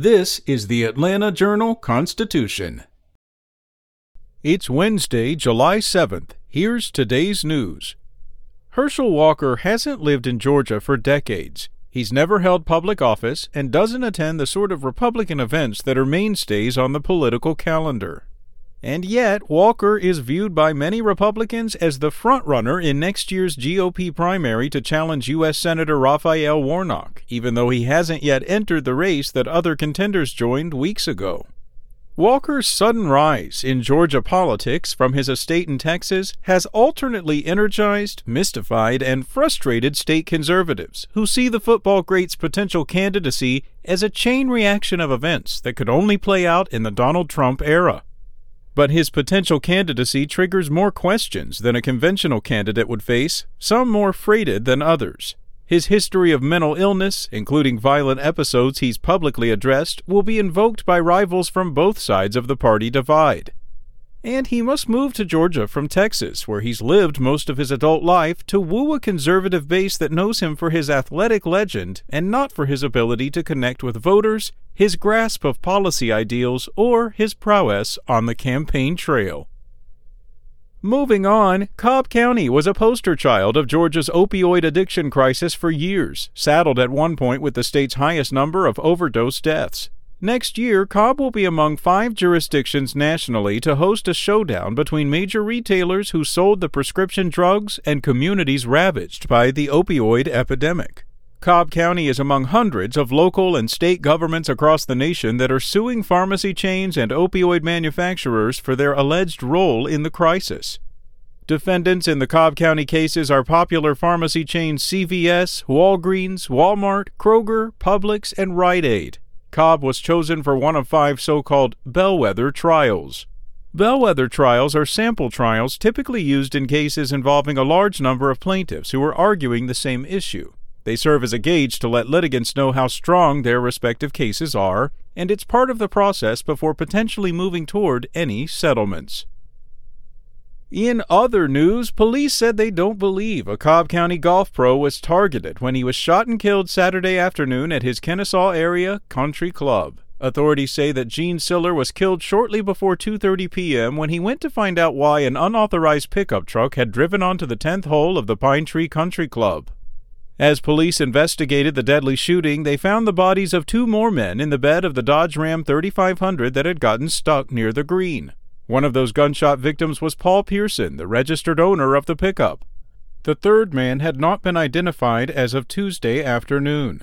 This is the Atlanta Journal Constitution. It's Wednesday, July 7th. Here's today's news. Herschel Walker hasn't lived in Georgia for decades. He's never held public office and doesn't attend the sort of Republican events that are mainstays on the political calendar. And yet, Walker is viewed by many Republicans as the frontrunner in next year's GOP primary to challenge U.S. Senator Raphael Warnock, even though he hasn't yet entered the race that other contenders joined weeks ago. Walker's sudden rise in Georgia politics from his estate in Texas has alternately energized, mystified, and frustrated state conservatives who see the football great's potential candidacy as a chain reaction of events that could only play out in the Donald Trump era. But his potential candidacy triggers more questions than a conventional candidate would face, some more freighted than others. His history of mental illness, including violent episodes he's publicly addressed, will be invoked by rivals from both sides of the party divide. And he must move to Georgia from Texas, where he's lived most of his adult life, to woo a conservative base that knows him for his athletic legend and not for his ability to connect with voters, his grasp of policy ideals, or his prowess on the campaign trail. Moving on, Cobb County was a poster child of Georgia's opioid addiction crisis for years, saddled at one point with the state's highest number of overdose deaths. Next year, Cobb will be among five jurisdictions nationally to host a showdown between major retailers who sold the prescription drugs and communities ravaged by the opioid epidemic. Cobb County is among hundreds of local and state governments across the nation that are suing pharmacy chains and opioid manufacturers for their alleged role in the crisis. Defendants in the Cobb County cases are popular pharmacy chains CVS, Walgreens, Walmart, Kroger, Publix, and Rite Aid. Cobb was chosen for one of five so called bellwether trials. Bellwether trials are sample trials typically used in cases involving a large number of plaintiffs who are arguing the same issue. They serve as a gauge to let litigants know how strong their respective cases are, and it's part of the process before potentially moving toward any settlements. In other news, police said they don't believe a Cobb County golf pro was targeted when he was shot and killed Saturday afternoon at his Kennesaw area country club. Authorities say that Gene Siller was killed shortly before 2:30 p.m. when he went to find out why an unauthorized pickup truck had driven onto the 10th hole of the Pine Tree Country Club. As police investigated the deadly shooting, they found the bodies of two more men in the bed of the Dodge Ram 3500 that had gotten stuck near the green. One of those gunshot victims was Paul Pearson, the registered owner of the pickup. The third man had not been identified as of Tuesday afternoon.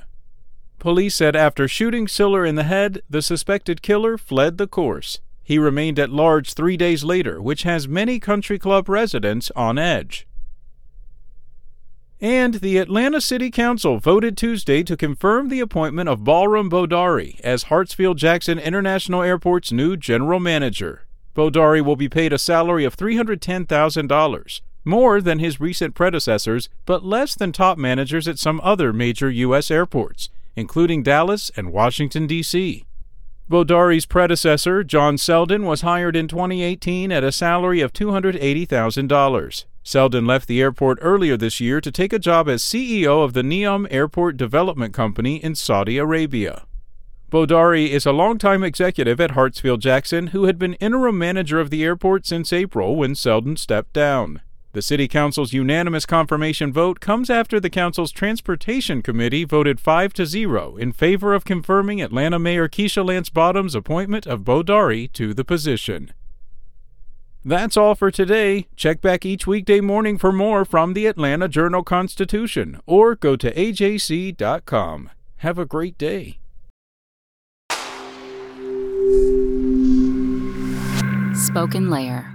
Police said after shooting Siller in the head, the suspected killer fled the course. He remained at large three days later, which has many country club residents on edge. And the Atlanta City Council voted Tuesday to confirm the appointment of Balram Bheodari as Hartsfield Jackson International Airport's new general manager. Bheodari will be paid a salary of $310,000, more than his recent predecessors, but less than top managers at some other major U.S. airports, including Dallas and Washington, D.C. Bheodari's predecessor, John Selden, was hired in 2018 at a salary of $280,000. Selden left the airport earlier this year to take a job as CEO of the Neom Airport Development Company in Saudi Arabia. Bheodari is a longtime executive at Hartsfield Jackson who had been interim manager of the airport since April when Selden stepped down. The City Council's unanimous confirmation vote comes after the Council's Transportation Committee voted 5 to 0 in favor of confirming Atlanta Mayor Keisha Lance Bottoms' appointment of Bheodari to the position. That's all for today. Check back each weekday morning for more from the Atlanta Journal Constitution or go to ajc.com. Have a great day. Spoken Layer.